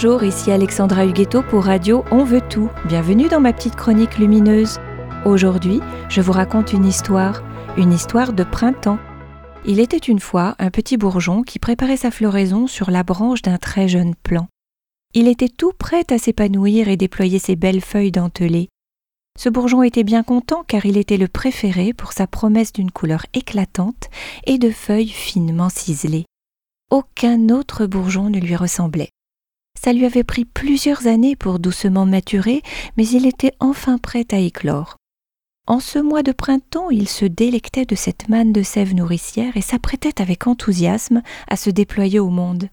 Bonjour, ici Alexandra Huguetto pour Radio On veut tout. Bienvenue dans ma petite chronique lumineuse. Aujourd'hui, je vous raconte une histoire, une histoire de printemps. Il était une fois un petit bourgeon qui préparait sa floraison sur la branche d'un très jeune plant. Il était tout prêt à s'épanouir et déployer ses belles feuilles dentelées. Ce bourgeon était bien content car il était le préféré pour sa promesse d'une couleur éclatante et de feuilles finement ciselées. Aucun autre bourgeon ne lui ressemblait. Ça lui avait pris plusieurs années pour doucement maturer, mais il était enfin prêt à éclore. En ce mois de printemps, il se délectait de cette manne de sève nourricière et s'apprêtait avec enthousiasme à se déployer au monde.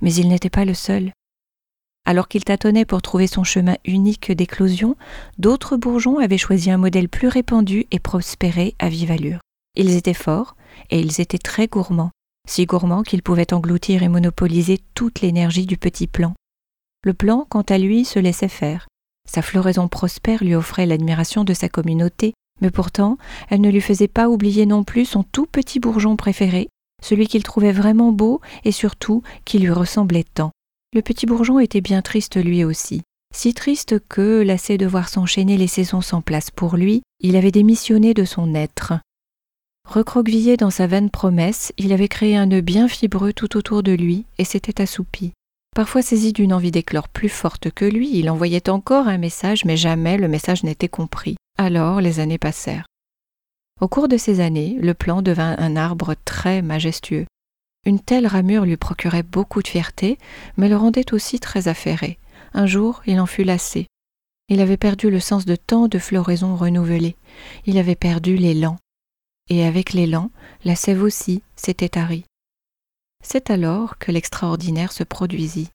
Mais il n'était pas le seul. Alors qu'il tâtonnait pour trouver son chemin unique d'éclosion, d'autres bourgeons avaient choisi un modèle plus répandu et prospéré à vive allure. Ils étaient forts et ils étaient très gourmands, si gourmands qu'ils pouvaient engloutir et monopoliser toute l'énergie du petit plant. Le plan, quant à lui, se laissait faire. Sa floraison prospère lui offrait l'admiration de sa communauté, mais pourtant elle ne lui faisait pas oublier non plus son tout petit bourgeon préféré, celui qu'il trouvait vraiment beau et surtout qui lui ressemblait tant. Le petit bourgeon était bien triste lui aussi, si triste que, lassé de voir s'enchaîner les saisons sans place pour lui, il avait démissionné de son être. Recroquevillé dans sa vaine promesse, il avait créé un nœud bien fibreux tout autour de lui et s'était assoupi. Parfois saisi d'une envie d'éclore plus forte que lui, il envoyait encore un message, mais jamais le message n'était compris. Alors les années passèrent. Au cours de ces années, le plan devint un arbre très majestueux. Une telle ramure lui procurait beaucoup de fierté, mais le rendait aussi très affairé. Un jour, il en fut lassé. Il avait perdu le sens de tant de floraisons renouvelées. Il avait perdu l'élan. Et avec l'élan, la sève aussi s'était tarie. C'est alors que l'extraordinaire se produisit.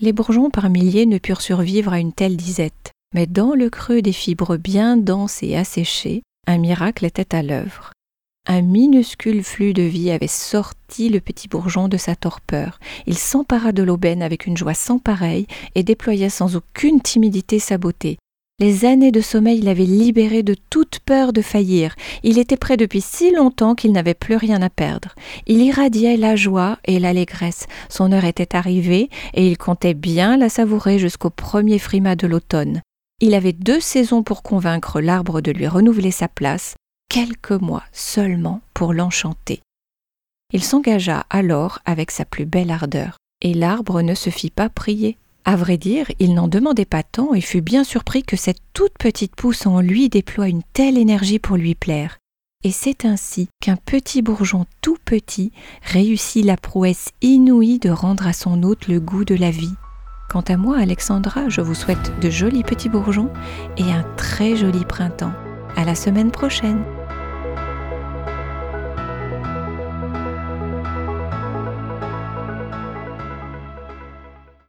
Les bourgeons par milliers ne purent survivre à une telle disette, mais dans le creux des fibres bien denses et asséchées, un miracle était à l'œuvre. Un minuscule flux de vie avait sorti le petit bourgeon de sa torpeur. Il s'empara de l'aubaine avec une joie sans pareille et déploya sans aucune timidité sa beauté. Les années de sommeil l'avaient libéré de toute peur de faillir. Il était prêt depuis si longtemps qu'il n'avait plus rien à perdre. Il irradiait la joie et l'allégresse. Son heure était arrivée et il comptait bien la savourer jusqu'au premier frimas de l'automne. Il avait deux saisons pour convaincre l'arbre de lui renouveler sa place, quelques mois seulement pour l'enchanter. Il s'engagea alors avec sa plus belle ardeur, et l'arbre ne se fit pas prier. À vrai dire, il n'en demandait pas tant et fut bien surpris que cette toute petite pousse en lui déploie une telle énergie pour lui plaire. Et c'est ainsi qu'un petit bourgeon tout petit réussit la prouesse inouïe de rendre à son hôte le goût de la vie. Quant à moi, Alexandra, je vous souhaite de jolis petits bourgeons et un très joli printemps. À la semaine prochaine!